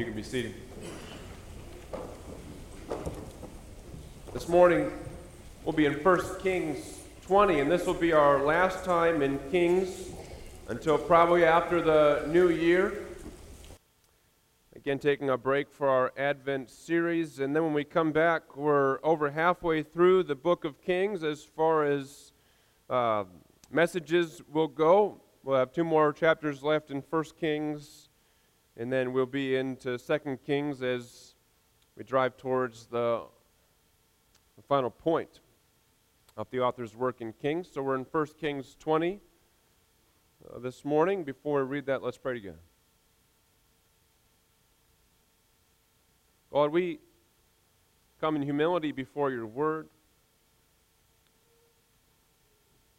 You can be seated. This morning, we'll be in 1 Kings 20, and this will be our last time in Kings until probably after the new year. Again, taking a break for our Advent series, and then when we come back, we're over halfway through the book of Kings as far as uh, messages will go. We'll have two more chapters left in 1 Kings and then we'll be into Second Kings as we drive towards the, the final point of the author's work in Kings. So we're in 1 Kings 20 uh, this morning. Before we read that, let's pray together. God, we come in humility before your word,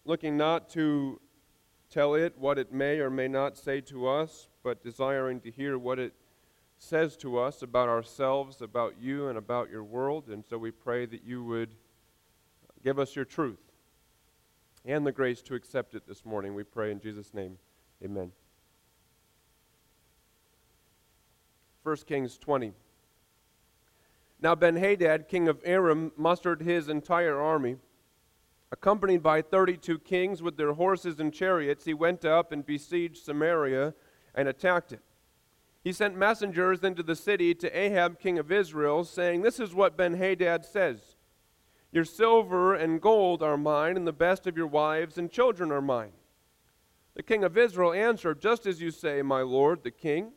looking not to tell it what it may or may not say to us, but desiring to hear what it says to us about ourselves, about you, and about your world. And so we pray that you would give us your truth and the grace to accept it this morning. We pray in Jesus' name. Amen. 1 Kings 20. Now Benhadad, king of Aram, mustered his entire army. Accompanied by 32 kings with their horses and chariots, he went up and besieged Samaria and attacked it. He sent messengers into the city to Ahab, king of Israel, saying, This is what Benhadad says Your silver and gold are mine, and the best of your wives and children are mine. The king of Israel answered, Just as you say, my lord, the king,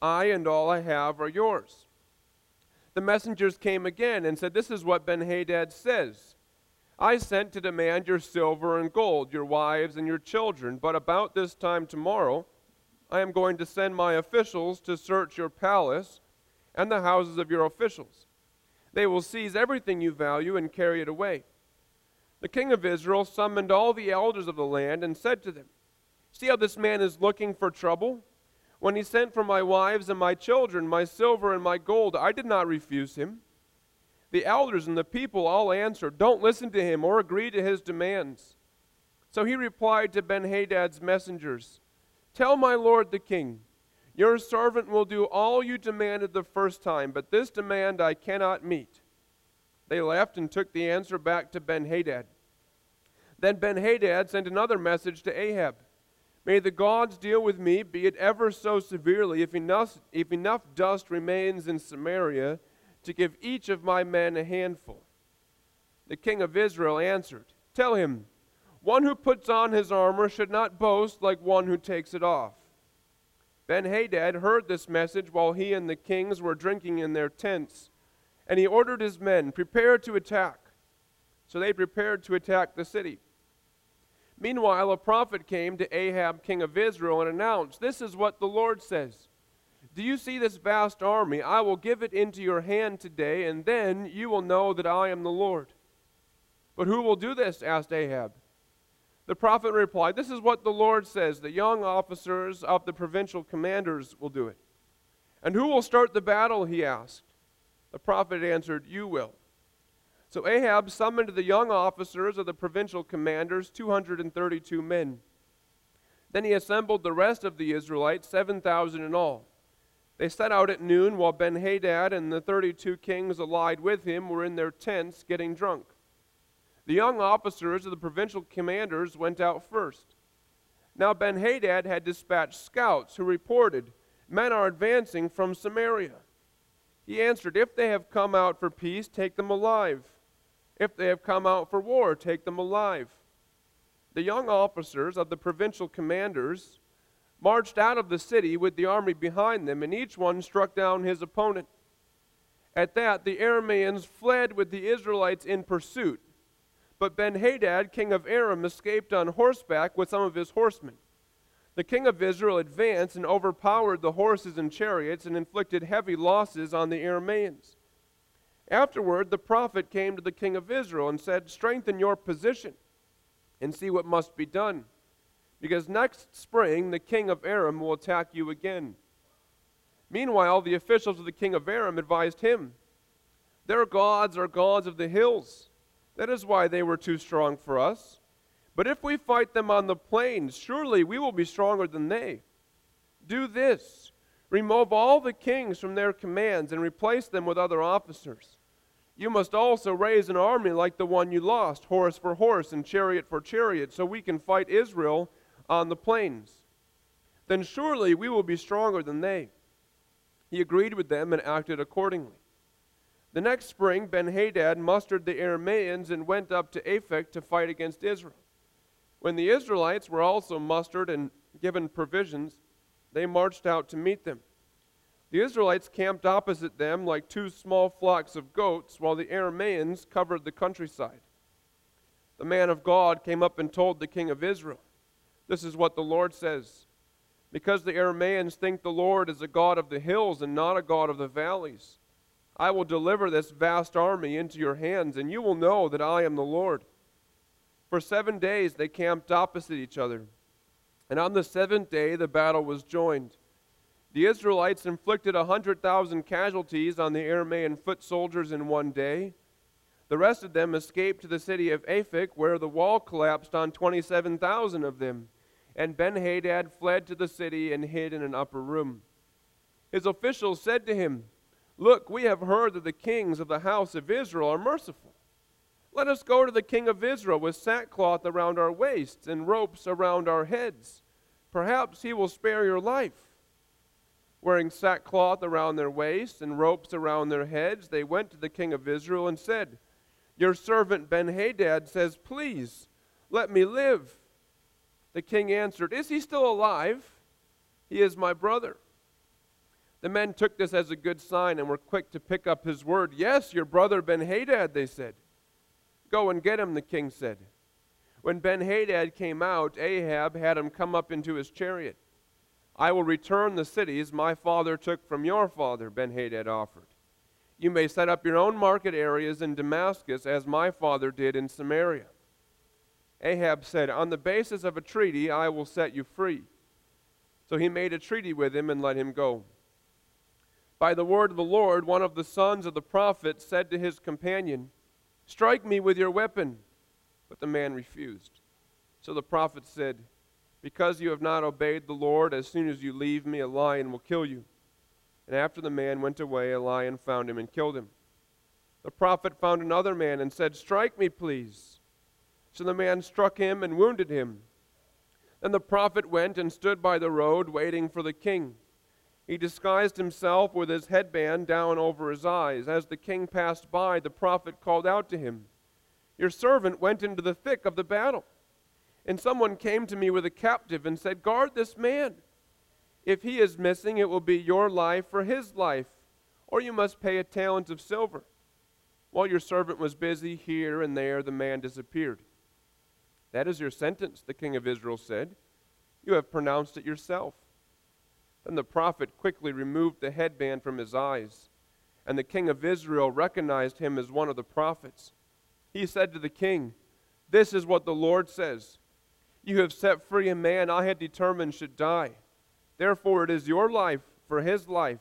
I and all I have are yours. The messengers came again and said, This is what Benhadad says. I sent to demand your silver and gold, your wives and your children, but about this time tomorrow, I am going to send my officials to search your palace and the houses of your officials. They will seize everything you value and carry it away. The king of Israel summoned all the elders of the land and said to them, See how this man is looking for trouble? When he sent for my wives and my children, my silver and my gold, I did not refuse him. The elders and the people all answered, Don't listen to him or agree to his demands. So he replied to Benhadad's messengers, Tell my lord the king, Your servant will do all you demanded the first time, but this demand I cannot meet. They left and took the answer back to Benhadad. Then Benhadad sent another message to Ahab May the gods deal with me, be it ever so severely, if enough, if enough dust remains in Samaria to give each of my men a handful. The king of Israel answered, Tell him, one who puts on his armor should not boast like one who takes it off. Ben Hadad heard this message while he and the kings were drinking in their tents, and he ordered his men, Prepare to attack. So they prepared to attack the city. Meanwhile, a prophet came to Ahab, king of Israel, and announced, This is what the Lord says. Do you see this vast army? I will give it into your hand today, and then you will know that I am the Lord. But who will do this? asked Ahab. The prophet replied, This is what the Lord says the young officers of the provincial commanders will do it. And who will start the battle? he asked. The prophet answered, You will. So Ahab summoned the young officers of the provincial commanders, 232 men. Then he assembled the rest of the Israelites, 7,000 in all. They set out at noon while Benhadad and the 32 kings allied with him were in their tents getting drunk. The young officers of the provincial commanders went out first. Now Benhadad had dispatched scouts who reported, Men are advancing from Samaria. He answered, If they have come out for peace, take them alive. If they have come out for war, take them alive. The young officers of the provincial commanders marched out of the city with the army behind them, and each one struck down his opponent. At that, the Arameans fled with the Israelites in pursuit but Benhadad, king of Aram, escaped on horseback with some of his horsemen. The king of Israel advanced and overpowered the horses and chariots and inflicted heavy losses on the Arameans. Afterward, the prophet came to the king of Israel and said, Strengthen your position and see what must be done, because next spring the king of Aram will attack you again. Meanwhile, the officials of the king of Aram advised him, Their gods are gods of the hills that is why they were too strong for us. But if we fight them on the plains, surely we will be stronger than they. Do this Remove all the kings from their commands and replace them with other officers. You must also raise an army like the one you lost, horse for horse and chariot for chariot, so we can fight Israel on the plains. Then surely we will be stronger than they. He agreed with them and acted accordingly. The next spring, Benhadad mustered the Arameans and went up to Aphek to fight against Israel. When the Israelites were also mustered and given provisions, they marched out to meet them. The Israelites camped opposite them like two small flocks of goats, while the Arameans covered the countryside. The man of God came up and told the king of Israel, This is what the Lord says. Because the Arameans think the Lord is a God of the hills and not a God of the valleys, I will deliver this vast army into your hands, and you will know that I am the Lord. For seven days they camped opposite each other. And on the seventh day, the battle was joined. The Israelites inflicted a 100,000 casualties on the Aramean foot soldiers in one day. The rest of them escaped to the city of Aphek, where the wall collapsed on 27,000 of them. And Benhadad fled to the city and hid in an upper room. His officials said to him, Look, we have heard that the kings of the house of Israel are merciful. Let us go to the king of Israel with sackcloth around our waists and ropes around our heads. Perhaps he will spare your life. Wearing sackcloth around their waists and ropes around their heads, they went to the king of Israel and said, Your servant Benhadad says, Please, let me live. The king answered, Is he still alive? He is my brother. The men took this as a good sign and were quick to pick up his word. Yes, your brother Benhadad, they said. Go and get him, the king said. When Benhadad came out, Ahab had him come up into his chariot. I will return the cities my father took from your father, Benhadad offered. You may set up your own market areas in Damascus, as my father did in Samaria. Ahab said, On the basis of a treaty, I will set you free. So he made a treaty with him and let him go. By the word of the Lord, one of the sons of the prophet said to his companion, Strike me with your weapon. But the man refused. So the prophet said, Because you have not obeyed the Lord, as soon as you leave me, a lion will kill you. And after the man went away, a lion found him and killed him. The prophet found another man and said, Strike me, please. So the man struck him and wounded him. Then the prophet went and stood by the road, waiting for the king. He disguised himself with his headband down over his eyes. As the king passed by, the prophet called out to him, Your servant went into the thick of the battle. And someone came to me with a captive and said, Guard this man. If he is missing, it will be your life for his life, or you must pay a talent of silver. While your servant was busy here and there, the man disappeared. That is your sentence, the king of Israel said. You have pronounced it yourself. Then the prophet quickly removed the headband from his eyes, and the king of Israel recognized him as one of the prophets. He said to the king, This is what the Lord says You have set free a man I had determined should die. Therefore, it is your life for his life,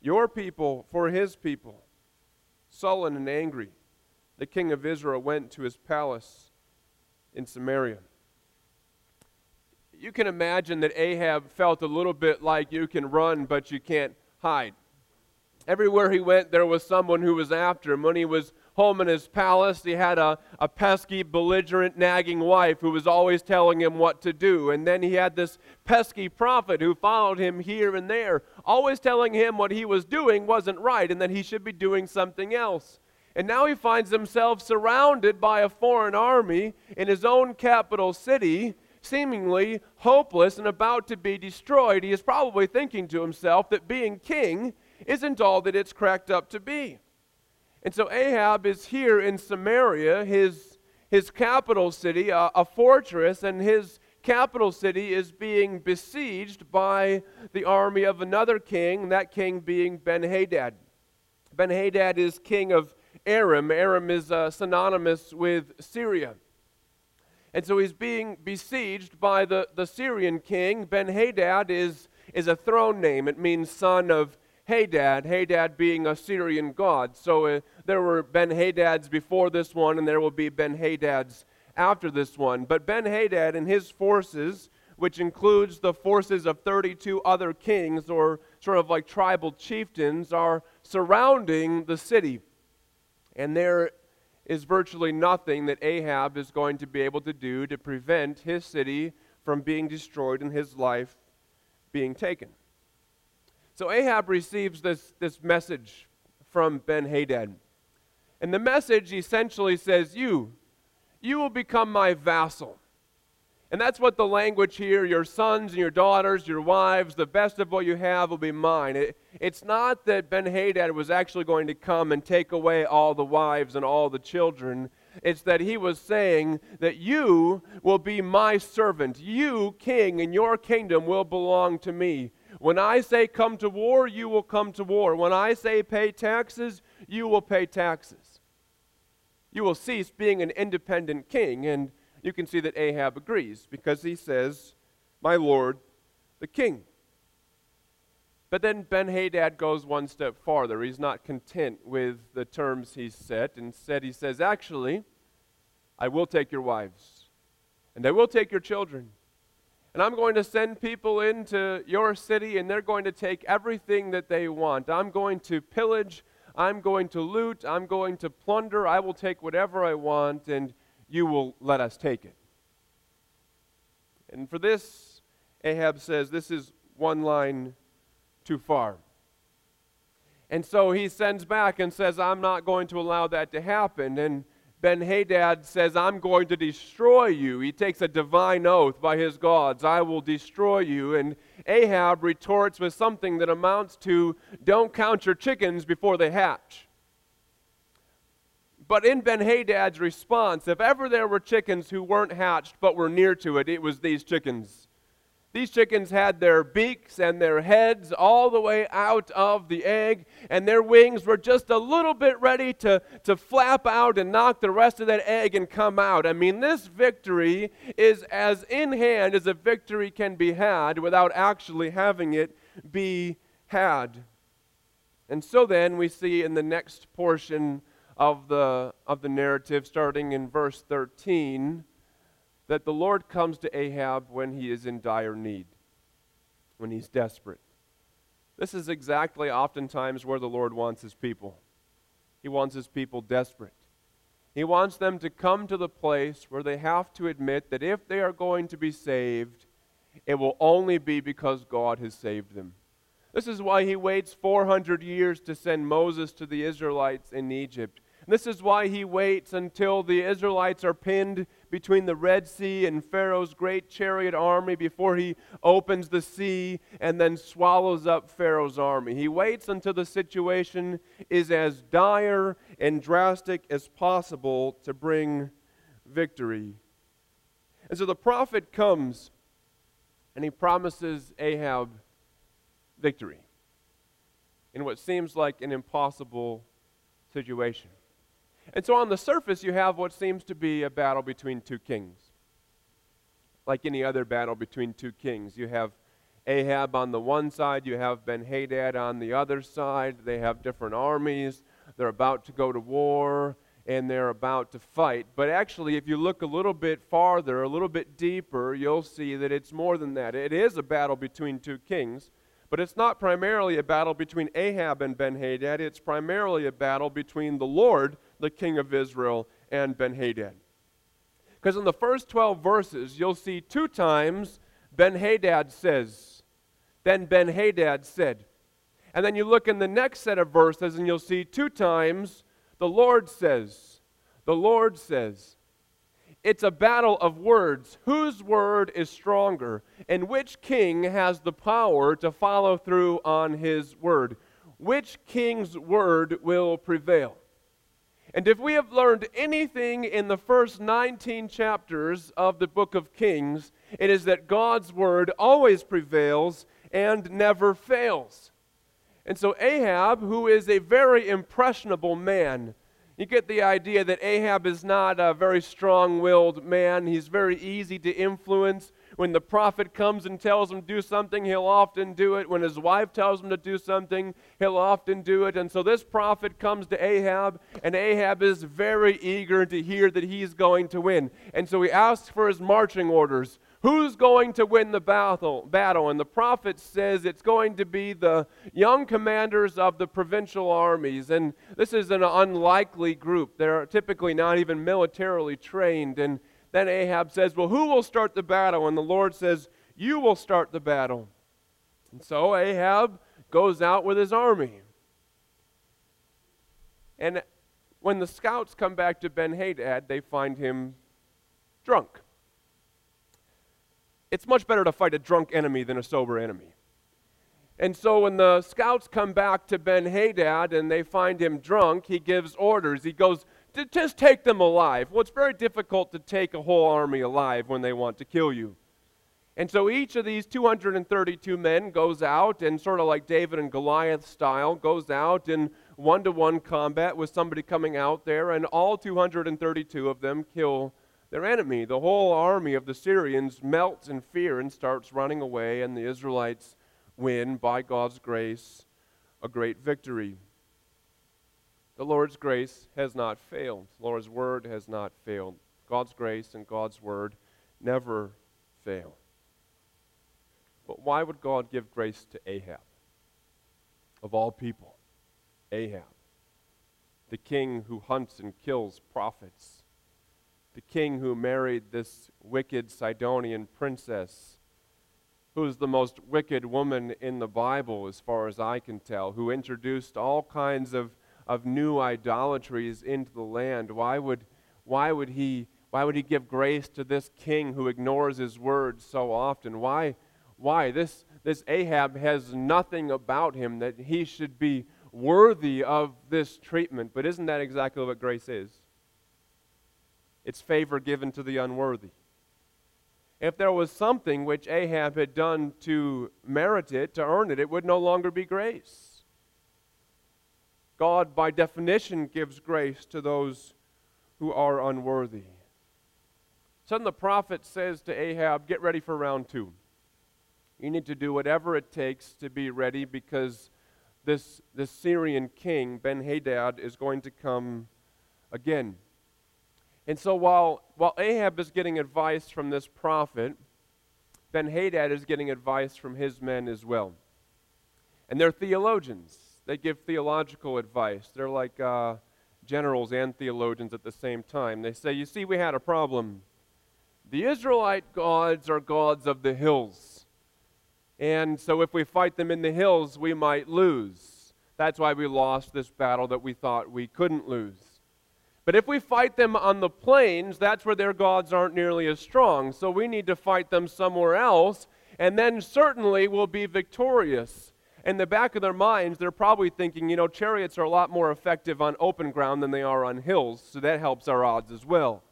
your people for his people. Sullen and angry, the king of Israel went to his palace in Samaria you can imagine that Ahab felt a little bit like you can run, but you can't hide. Everywhere he went, there was someone who was after him. When he was home in his palace, he had a, a pesky, belligerent, nagging wife who was always telling him what to do. And then he had this pesky prophet who followed him here and there, always telling him what he was doing wasn't right and that he should be doing something else. And now he finds himself surrounded by a foreign army in his own capital city seemingly hopeless and about to be destroyed, he is probably thinking to himself that being king isn't all that it's cracked up to be. And so Ahab is here in Samaria, his, his capital city, a, a fortress, and his capital city is being besieged by the army of another king, that king being Ben Hadad. Ben Hadad is king of Aram. Aram is uh, synonymous with Syria. And so he's being besieged by the, the Syrian king. Ben Hadad is, is a throne name, it means son of Hadad, Hadad being a Syrian god. So uh, there were Ben Hadads before this one, and there will be Ben Hadads after this one. But Ben Hadad and his forces, which includes the forces of 32 other kings or sort of like tribal chieftains, are surrounding the city. And there is virtually nothing that Ahab is going to be able to do to prevent his city from being destroyed and his life being taken. So Ahab receives this, this message from Ben Hadad. And the message essentially says, You, you will become my vassal. And that's what the language here your sons and your daughters, your wives, the best of what you have will be mine. It, it's not that Ben Hadad was actually going to come and take away all the wives and all the children. It's that he was saying that you will be my servant. You, king, and your kingdom will belong to me. When I say come to war, you will come to war. When I say pay taxes, you will pay taxes. You will cease being an independent king and you can see that Ahab agrees because he says, My Lord, the king. But then Ben Hadad goes one step farther. He's not content with the terms he's set. Instead, he says, Actually, I will take your wives, and I will take your children. And I'm going to send people into your city, and they're going to take everything that they want. I'm going to pillage. I'm going to loot. I'm going to plunder. I will take whatever I want, and you will let us take it. And for this, Ahab says, This is one line too far. And so he sends back and says, I'm not going to allow that to happen. And Ben Hadad says, I'm going to destroy you. He takes a divine oath by his gods, I will destroy you. And Ahab retorts with something that amounts to, Don't count your chickens before they hatch. But in Ben Hadad's response, if ever there were chickens who weren't hatched but were near to it, it was these chickens. These chickens had their beaks and their heads all the way out of the egg, and their wings were just a little bit ready to, to flap out and knock the rest of that egg and come out. I mean, this victory is as in hand as a victory can be had without actually having it be had. And so then we see in the next portion of the, of the narrative, starting in verse 13, that the Lord comes to Ahab when he is in dire need, when he's desperate. This is exactly oftentimes where the Lord wants his people. He wants his people desperate. He wants them to come to the place where they have to admit that if they are going to be saved, it will only be because God has saved them. This is why he waits 400 years to send Moses to the Israelites in Egypt. This is why he waits until the Israelites are pinned between the Red Sea and Pharaoh's great chariot army before he opens the sea and then swallows up Pharaoh's army. He waits until the situation is as dire and drastic as possible to bring victory. And so the prophet comes and he promises Ahab victory in what seems like an impossible situation. And so on the surface, you have what seems to be a battle between two kings. Like any other battle between two kings. You have Ahab on the one side, you have Ben Hadad on the other side. They have different armies. They're about to go to war and they're about to fight. But actually, if you look a little bit farther, a little bit deeper, you'll see that it's more than that. It is a battle between two kings. But it's not primarily a battle between Ahab and Ben Hadad. It's primarily a battle between the Lord, the king of Israel, and Ben Hadad. Because in the first 12 verses, you'll see two times Ben Hadad says, Then Ben Hadad said. And then you look in the next set of verses and you'll see two times the Lord says. The Lord says. It's a battle of words. Whose word is stronger? And which king has the power to follow through on his word? Which king's word will prevail? And if we have learned anything in the first 19 chapters of the book of Kings, it is that God's word always prevails and never fails. And so Ahab, who is a very impressionable man, you get the idea that Ahab is not a very strong willed man. He's very easy to influence. When the prophet comes and tells him to do something, he'll often do it. When his wife tells him to do something, he'll often do it. And so this prophet comes to Ahab, and Ahab is very eager to hear that he's going to win. And so he asks for his marching orders who's going to win the battle, battle. And the prophet says it's going to be the young commanders of the provincial armies. And this is an unlikely group. They're typically not even militarily trained. And then Ahab says, Well, who will start the battle? And the Lord says, You will start the battle. And so Ahab goes out with his army. And when the scouts come back to Ben Hadad, they find him drunk. It's much better to fight a drunk enemy than a sober enemy. And so when the scouts come back to Ben Hadad and they find him drunk, he gives orders. He goes, just take them alive. Well, it's very difficult to take a whole army alive when they want to kill you. And so each of these 232 men goes out and, sort of like David and Goliath style, goes out in one to one combat with somebody coming out there, and all 232 of them kill their enemy. The whole army of the Syrians melts in fear and starts running away, and the Israelites win, by God's grace, a great victory. The Lord's grace has not failed. The Lord's word has not failed. God's grace and God's word never fail. But why would God give grace to Ahab? Of all people, Ahab, the king who hunts and kills prophets, the king who married this wicked Sidonian princess, who's the most wicked woman in the Bible, as far as I can tell, who introduced all kinds of, of new idolatries into the land. Why would, why, would he, why would he give grace to this king who ignores his words so often? Why? Why? This, this Ahab has nothing about him that he should be worthy of this treatment. But isn't that exactly what grace is? It's favor given to the unworthy. If there was something which Ahab had done to merit it, to earn it, it would no longer be grace. God, by definition, gives grace to those who are unworthy. Suddenly, the prophet says to Ahab, Get ready for round two. You need to do whatever it takes to be ready because this, this Syrian king, Ben Hadad, is going to come again. And so while, while Ahab is getting advice from this prophet, Ben Hadad is getting advice from his men as well. And they're theologians. They give theological advice. They're like uh, generals and theologians at the same time. They say, You see, we had a problem. The Israelite gods are gods of the hills. And so if we fight them in the hills, we might lose. That's why we lost this battle that we thought we couldn't lose. But if we fight them on the plains, that's where their gods aren't nearly as strong. So we need to fight them somewhere else, and then certainly we'll be victorious. In the back of their minds, they're probably thinking, you know, chariots are a lot more effective on open ground than they are on hills, so that helps our odds as well.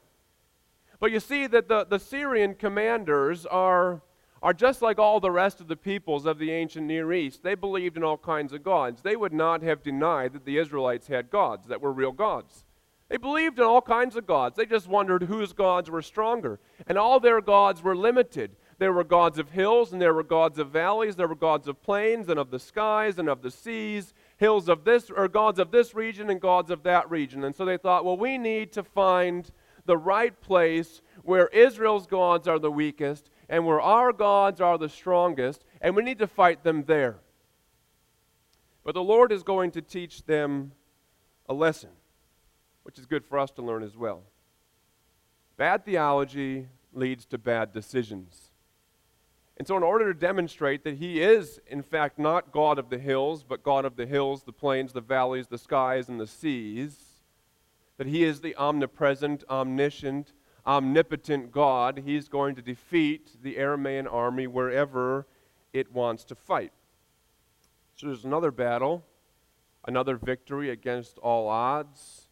But you see that the, the Syrian commanders are are just like all the rest of the peoples of the ancient Near East. They believed in all kinds of gods. They would not have denied that the Israelites had gods that were real gods. They believed in all kinds of gods. They just wondered whose gods were stronger. And all their gods were limited. There were gods of hills, and there were gods of valleys, there were gods of plains, and of the skies, and of the seas, hills of this, or gods of this region, and gods of that region. And so they thought, well, we need to find the right place where Israel's gods are the weakest and where our gods are the strongest, and we need to fight them there. But the Lord is going to teach them a lesson, which is good for us to learn as well. Bad theology leads to bad decisions. And so, in order to demonstrate that He is, in fact, not God of the hills, but God of the hills, the plains, the valleys, the skies, and the seas, that He is the omnipresent, omniscient, omnipotent God, he's going to defeat the Aramaean army wherever it wants to fight. So there's another battle, another victory against all odds.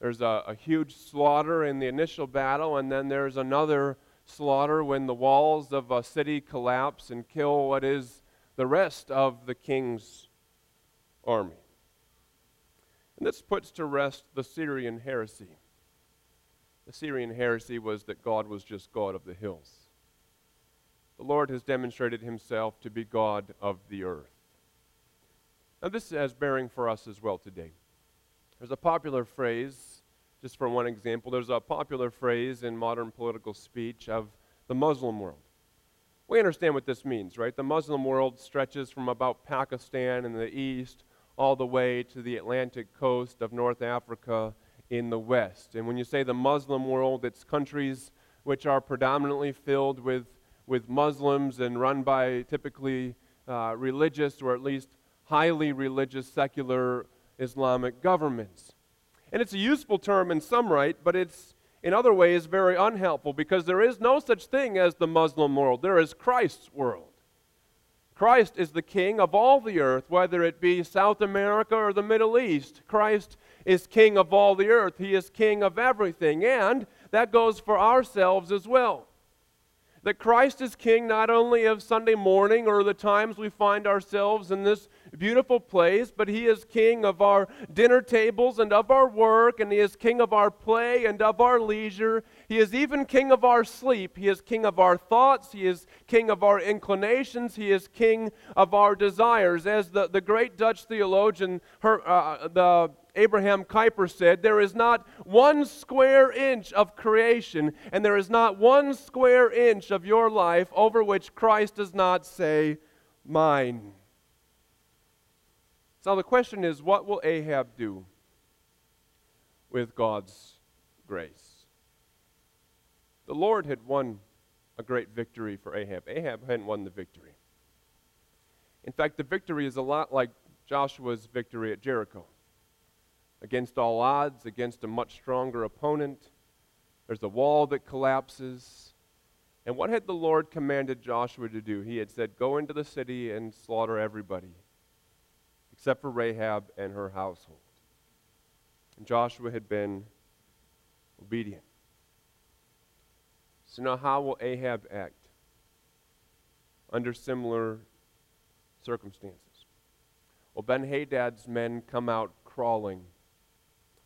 There's a, a huge slaughter in the initial battle, and then there's another slaughter when the walls of a city collapse and kill what is the rest of the king's army. And this puts to rest the Syrian heresy. The Syrian heresy was that God was just God of the hills. The Lord has demonstrated himself to be God of the earth. Now, this has bearing for us as well today. There's a popular phrase, just for one example, there's a popular phrase in modern political speech of the Muslim world. We understand what this means, right? The Muslim world stretches from about Pakistan in the east all the way to the Atlantic coast of North Africa in the west. And when you say the Muslim world, it's countries which are predominantly filled with, with Muslims and run by typically uh, religious or at least highly religious secular Islamic governments. And it's a useful term in some right, but it's in other ways very unhelpful because there is no such thing as the Muslim world. There is Christ's world. Christ is the king of all the earth, whether it be South America or the Middle East. Christ is king of all the earth. He is king of everything. And that goes for ourselves as well. That Christ is king not only of Sunday morning or the times we find ourselves in this beautiful place, but He is King of our dinner tables and of our work, and He is King of our play and of our leisure. He is even King of our sleep. He is King of our thoughts. He is King of our inclinations. He is King of our desires. As the, the great Dutch theologian, her, uh, the Abraham Kuyper said, There is not one square inch of creation, and there is not one square inch of your life over which Christ does not say, Mine. So the question is what will Ahab do with God's grace? The Lord had won a great victory for Ahab. Ahab hadn't won the victory. In fact, the victory is a lot like Joshua's victory at Jericho. Against all odds, against a much stronger opponent, there's a wall that collapses. And what had the Lord commanded Joshua to do? He had said, Go into the city and slaughter everybody except for Rahab and her household. And Joshua had been obedient. So now, how will Ahab act under similar circumstances? Well, Ben Hadad's men come out crawling.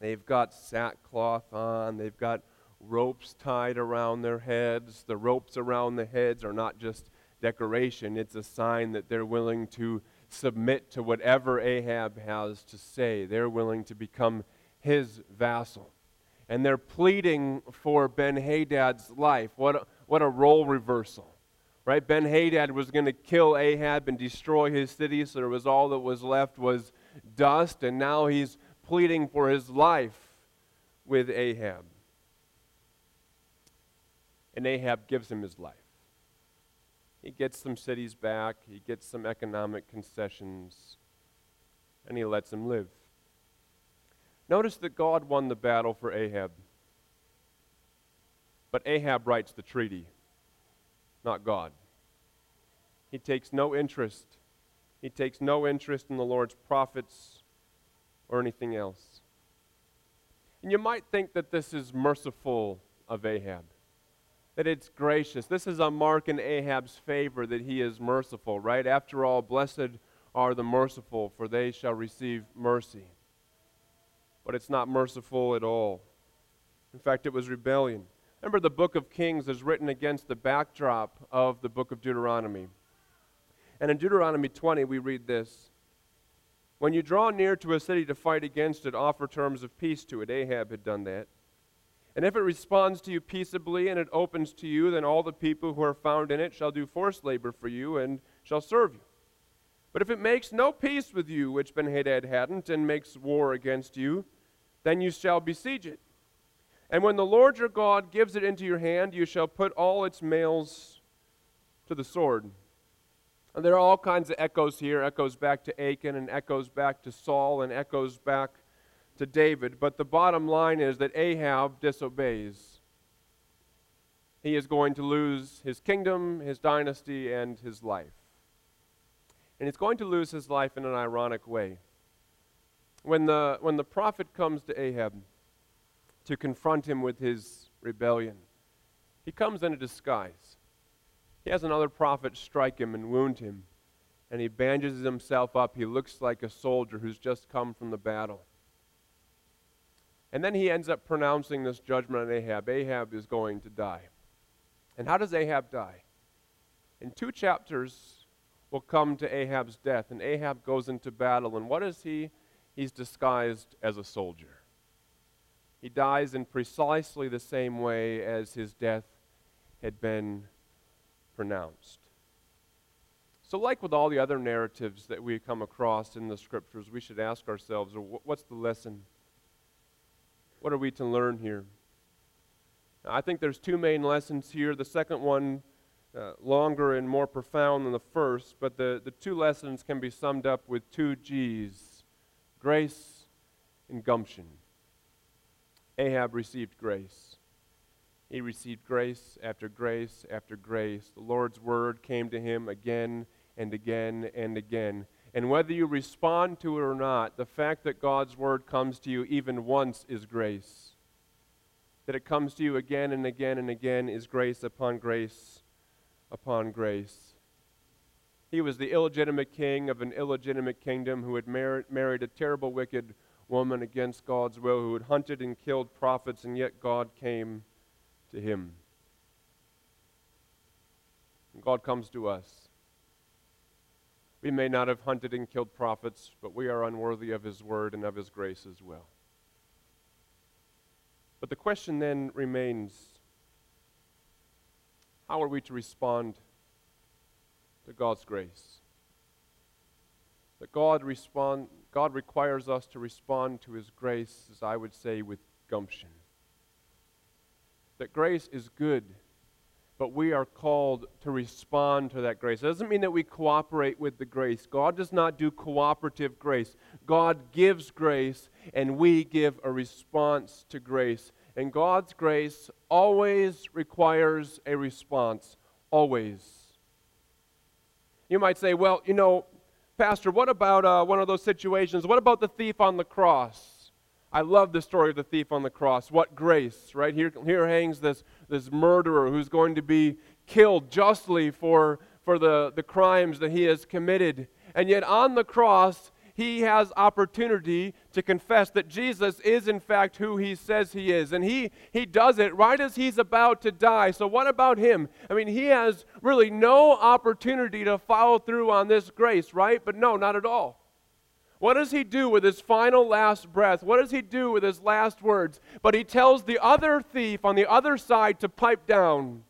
They've got sackcloth on, they've got ropes tied around their heads. The ropes around the heads are not just decoration, it's a sign that they're willing to submit to whatever Ahab has to say. They're willing to become his vassal. And they're pleading for Ben Hadad's life. What a, what a role reversal. Right? Ben Hadad was going to kill Ahab and destroy his city, so there was all that was left was dust, and now he's pleading for his life with Ahab. And Ahab gives him his life. He gets some cities back, he gets some economic concessions, and he lets him live. Notice that God won the battle for Ahab. But Ahab writes the treaty, not God. He takes no interest. He takes no interest in the Lord's prophets or anything else. And you might think that this is merciful of Ahab that it's gracious. This is a mark in Ahab's favor that he is merciful, right? After all, blessed are the merciful, for they shall receive mercy. But it's not merciful at all. In fact, it was rebellion. Remember, the book of Kings is written against the backdrop of the book of Deuteronomy. And in Deuteronomy 20, we read this When you draw near to a city to fight against it, offer terms of peace to it. Ahab had done that. And if it responds to you peaceably and it opens to you, then all the people who are found in it shall do forced labor for you and shall serve you. But if it makes no peace with you, which Benhadad hadn't, and makes war against you, then you shall besiege it. And when the Lord your God gives it into your hand, you shall put all its males to the sword. And there are all kinds of echoes here echoes back to Achan, and echoes back to Saul, and echoes back to David, but the bottom line is that Ahab disobeys. He is going to lose his kingdom, his dynasty, and his life. And he's going to lose his life in an ironic way. When the, when the prophet comes to Ahab to confront him with his rebellion, he comes in a disguise. He has another prophet strike him and wound him, and he bandages himself up. He looks like a soldier who's just come from the battle. And then he ends up pronouncing this judgment on Ahab. Ahab is going to die. And how does Ahab die? In two chapters, we'll come to Ahab's death. And Ahab goes into battle. And what is he? He's disguised as a soldier. He dies in precisely the same way as his death had been pronounced. So, like with all the other narratives that we come across in the scriptures, we should ask ourselves what's the lesson? What are we to learn here? I think there's two main lessons here. The second one, uh, longer and more profound than the first, but the, the two lessons can be summed up with two G's grace and gumption. Ahab received grace. He received grace after grace after grace. The Lord's word came to him again and again and again. And whether you respond to it or not, the fact that God's word comes to you even once is grace. That it comes to you again and again and again is grace upon grace upon grace. He was the illegitimate king of an illegitimate kingdom who had mar- married a terrible, wicked woman against God's will, who had hunted and killed prophets, and yet God came to him. And God comes to us. We may not have hunted and killed prophets, but we are unworthy of his word and of his grace as well. But the question then remains how are we to respond to God's grace? That God respond God requires us to respond to his grace, as I would say, with gumption. That grace is good but we are called to respond to that grace. It doesn't mean that we cooperate with the grace. God does not do cooperative grace. God gives grace, and we give a response to grace. And God's grace always requires a response. Always. You might say, well, you know, Pastor, what about uh, one of those situations? What about the thief on the cross? I love the story of the thief on the cross. What grace, right? Here, here hangs this, this murderer who's going to be killed justly for, for the, the crimes that he has committed. And yet on the cross, he has opportunity to confess that Jesus is in fact who he says he is. And he, he does it right as he's about to die. So, what about him? I mean, he has really no opportunity to follow through on this grace, right? But no, not at all. What does he do with his final last breath? What does he do with his last words? But he tells the other thief on the other side to pipe down.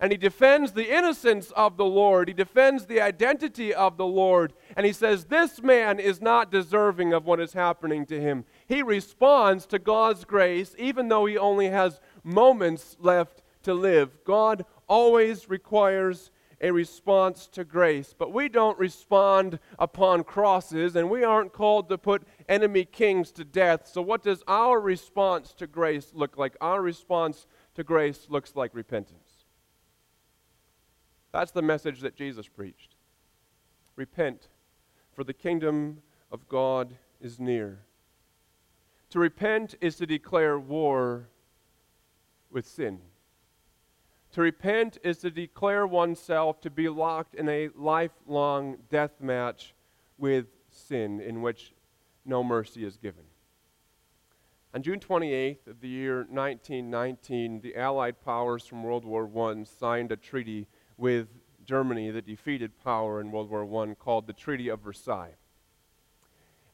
And he defends the innocence of the Lord. He defends the identity of the Lord. And he says, This man is not deserving of what is happening to him. He responds to God's grace, even though he only has moments left to live. God always requires a response to grace. But we don't respond upon crosses, and we aren't called to put enemy kings to death. So, what does our response to grace look like? Our response to grace looks like repentance. That's the message that Jesus preached. Repent, for the kingdom of God is near. To repent is to declare war with sin. To repent is to declare oneself to be locked in a lifelong death match with sin in which no mercy is given. On June 28th of the year 1919, the Allied powers from World War I signed a treaty with Germany, the defeated power in World War I, called the Treaty of Versailles.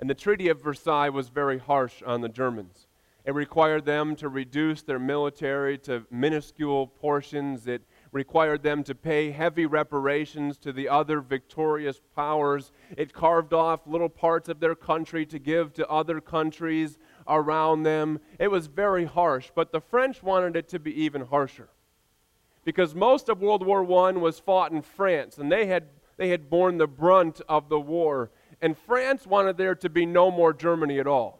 And the Treaty of Versailles was very harsh on the Germans. It required them to reduce their military to minuscule portions. It required them to pay heavy reparations to the other victorious powers. It carved off little parts of their country to give to other countries around them. It was very harsh, but the French wanted it to be even harsher. Because most of World War I was fought in France, and they had, they had borne the brunt of the war. And France wanted there to be no more Germany at all.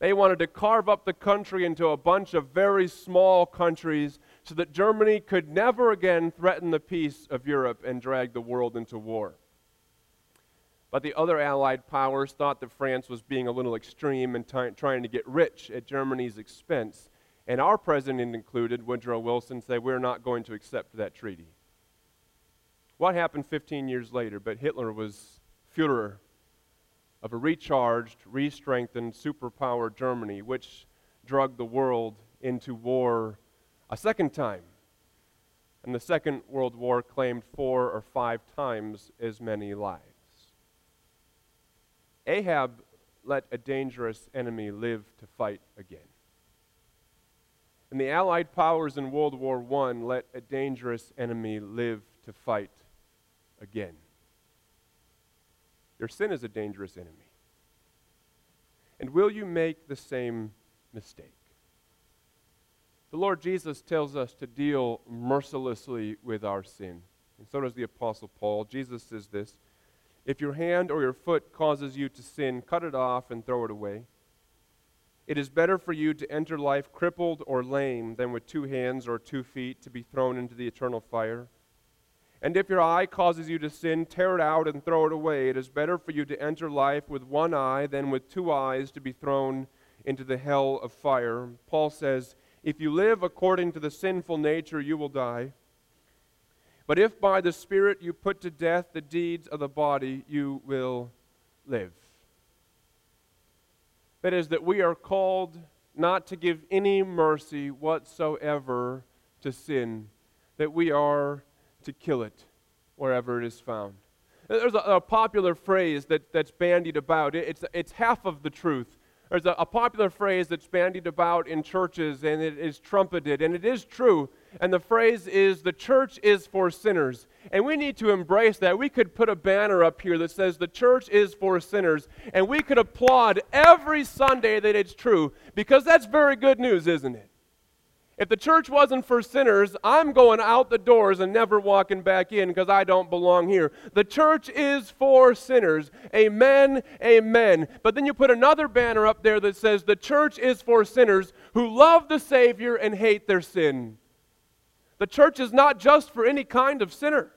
They wanted to carve up the country into a bunch of very small countries so that Germany could never again threaten the peace of Europe and drag the world into war. But the other Allied powers thought that France was being a little extreme and trying to get rich at Germany's expense. And our president included, Woodrow Wilson, said, We're not going to accept that treaty. What happened 15 years later? But Hitler was Fuhrer of a recharged, re strengthened superpower Germany, which drug the world into war a second time. And the Second World War claimed four or five times as many lives. Ahab let a dangerous enemy live to fight again. And the Allied powers in World War I let a dangerous enemy live to fight again. Your sin is a dangerous enemy. And will you make the same mistake? The Lord Jesus tells us to deal mercilessly with our sin. And so does the Apostle Paul. Jesus says this If your hand or your foot causes you to sin, cut it off and throw it away. It is better for you to enter life crippled or lame than with two hands or two feet to be thrown into the eternal fire. And if your eye causes you to sin, tear it out and throw it away. It is better for you to enter life with one eye than with two eyes to be thrown into the hell of fire. Paul says, If you live according to the sinful nature, you will die. But if by the Spirit you put to death the deeds of the body, you will live. That is, that we are called not to give any mercy whatsoever to sin, that we are to kill it wherever it is found. There's a, a popular phrase that, that's bandied about. It, it's, it's half of the truth. There's a, a popular phrase that's bandied about in churches and it is trumpeted, and it is true. And the phrase is, the church is for sinners. And we need to embrace that. We could put a banner up here that says, the church is for sinners. And we could applaud every Sunday that it's true, because that's very good news, isn't it? If the church wasn't for sinners, I'm going out the doors and never walking back in because I don't belong here. The church is for sinners. Amen, amen. But then you put another banner up there that says the church is for sinners who love the Savior and hate their sin. The church is not just for any kind of sinner.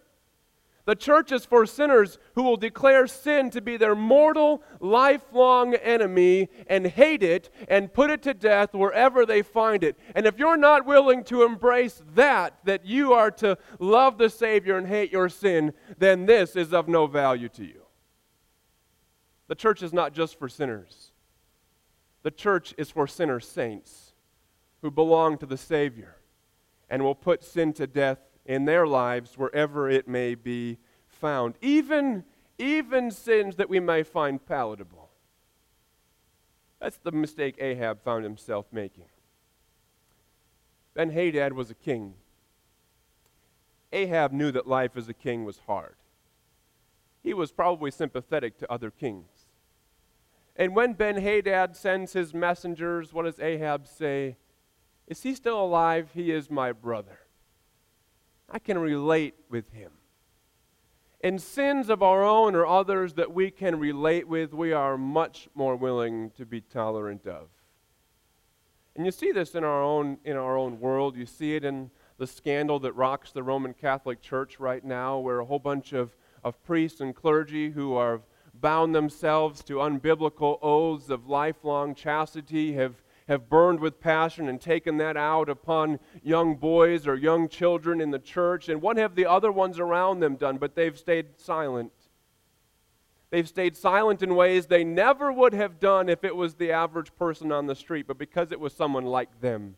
The church is for sinners who will declare sin to be their mortal, lifelong enemy and hate it and put it to death wherever they find it. And if you're not willing to embrace that, that you are to love the Savior and hate your sin, then this is of no value to you. The church is not just for sinners, the church is for sinner saints who belong to the Savior and will put sin to death in their lives wherever it may be found, even, even sins that we may find palatable. That's the mistake Ahab found himself making. Ben Hadad was a king. Ahab knew that life as a king was hard. He was probably sympathetic to other kings. And when Ben Hadad sends his messengers, what does Ahab say? Is he still alive? He is my brother. I can relate with him. In sins of our own or others that we can relate with, we are much more willing to be tolerant of. And you see this in our own, in our own world. You see it in the scandal that rocks the Roman Catholic Church right now, where a whole bunch of, of priests and clergy who are bound themselves to unbiblical oaths of lifelong chastity have have burned with passion and taken that out upon young boys or young children in the church. And what have the other ones around them done? But they've stayed silent. They've stayed silent in ways they never would have done if it was the average person on the street, but because it was someone like them,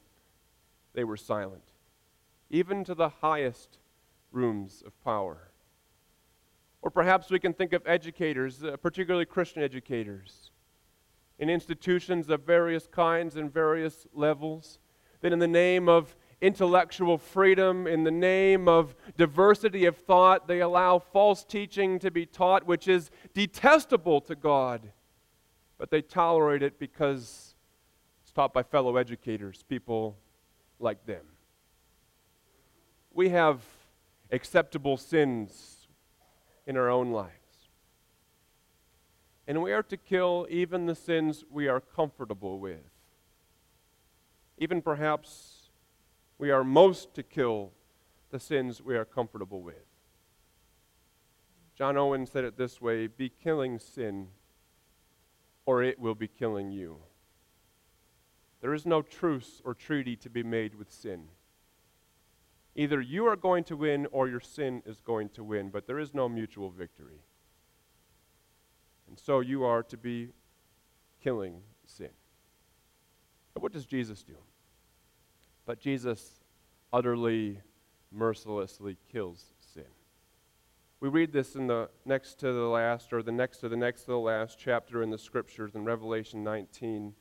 they were silent. Even to the highest rooms of power. Or perhaps we can think of educators, uh, particularly Christian educators, in institutions of various kinds and various levels, that in the name of intellectual freedom, in the name of diversity of thought, they allow false teaching to be taught, which is detestable to God. But they tolerate it because it's taught by fellow educators, people like them. We have acceptable sins in our own life. And we are to kill even the sins we are comfortable with. Even perhaps we are most to kill the sins we are comfortable with. John Owen said it this way Be killing sin, or it will be killing you. There is no truce or treaty to be made with sin. Either you are going to win or your sin is going to win, but there is no mutual victory. And so you are to be killing sin. But what does Jesus do? But Jesus utterly, mercilessly kills sin. We read this in the next to the last, or the next to the next to the last chapter in the scriptures in Revelation 19.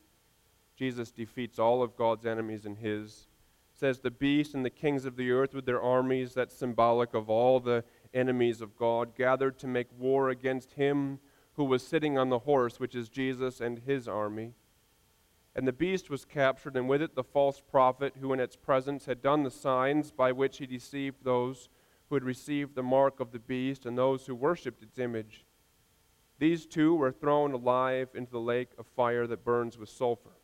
Jesus defeats all of God's enemies and his. says the beast and the kings of the earth with their armies, that's symbolic of all the enemies of God, gathered to make war against him who was sitting on the horse, which is Jesus and his army. And the beast was captured, and with it the false prophet, who in its presence had done the signs by which he deceived those who had received the mark of the beast and those who worshipped its image. These two were thrown alive into the lake of fire that burns with sulfur.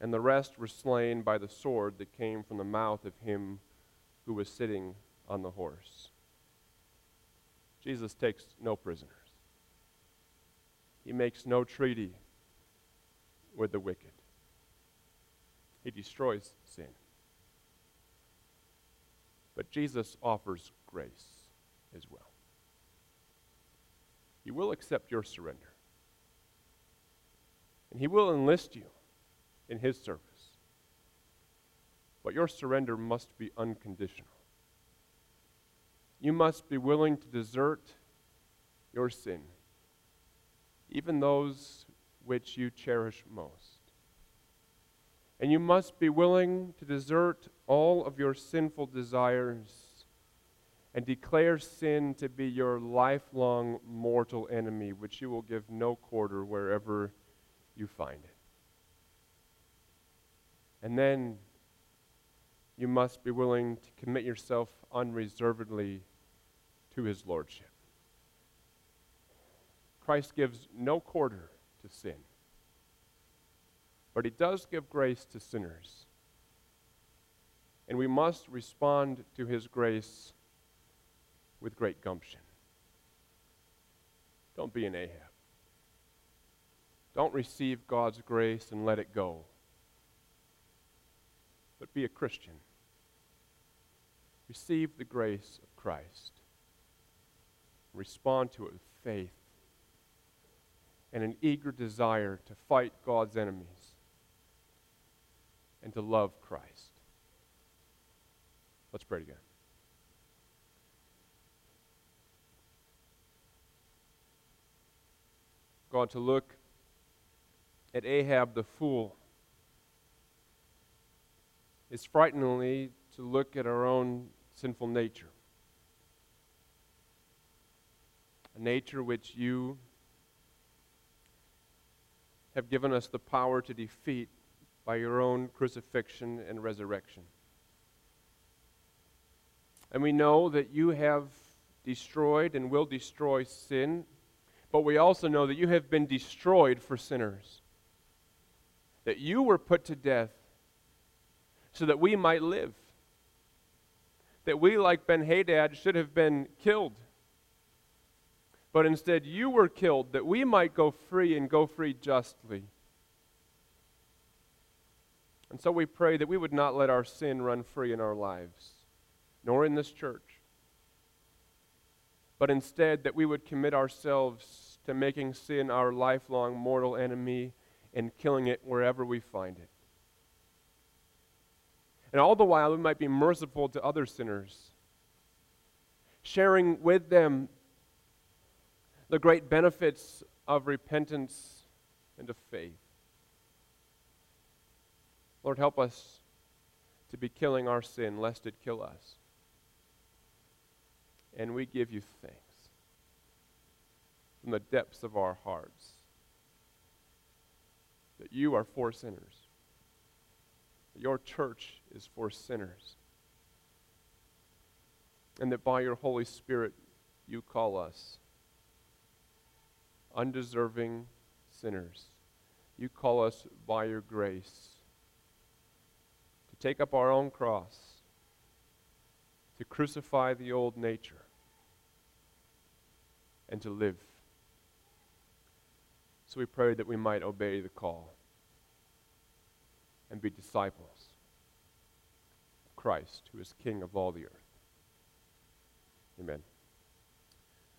And the rest were slain by the sword that came from the mouth of him who was sitting on the horse. Jesus takes no prisoners. He makes no treaty with the wicked. He destroys sin. But Jesus offers grace as well. He will accept your surrender. And He will enlist you in His service. But your surrender must be unconditional. You must be willing to desert your sin, even those which you cherish most. And you must be willing to desert all of your sinful desires and declare sin to be your lifelong mortal enemy, which you will give no quarter wherever you find it. And then you must be willing to commit yourself unreservedly to his lordship. Christ gives no quarter to sin, but he does give grace to sinners. And we must respond to his grace with great gumption. Don't be an Ahab. Don't receive God's grace and let it go. But be a Christian. Receive the grace of Christ respond to it with faith and an eager desire to fight God's enemies and to love Christ. Let's pray together. God, to look at Ahab the fool is frighteningly to look at our own sinful nature. a nature which you have given us the power to defeat by your own crucifixion and resurrection. And we know that you have destroyed and will destroy sin, but we also know that you have been destroyed for sinners. That you were put to death so that we might live. That we, like Ben Hadad, should have been killed but instead you were killed that we might go free and go free justly. And so we pray that we would not let our sin run free in our lives, nor in this church, but instead that we would commit ourselves to making sin our lifelong mortal enemy and killing it wherever we find it. And all the while, we might be merciful to other sinners, sharing with them the great benefits of repentance and of faith. Lord, help us to be killing our sin lest it kill us. And we give you thanks from the depths of our hearts that you are for sinners, that your church is for sinners, and that by your Holy Spirit you call us undeserving sinners. You call us by your grace to take up our own cross, to crucify the old nature, and to live. So we pray that we might obey the call and be disciples of Christ, who is King of all the earth. Amen.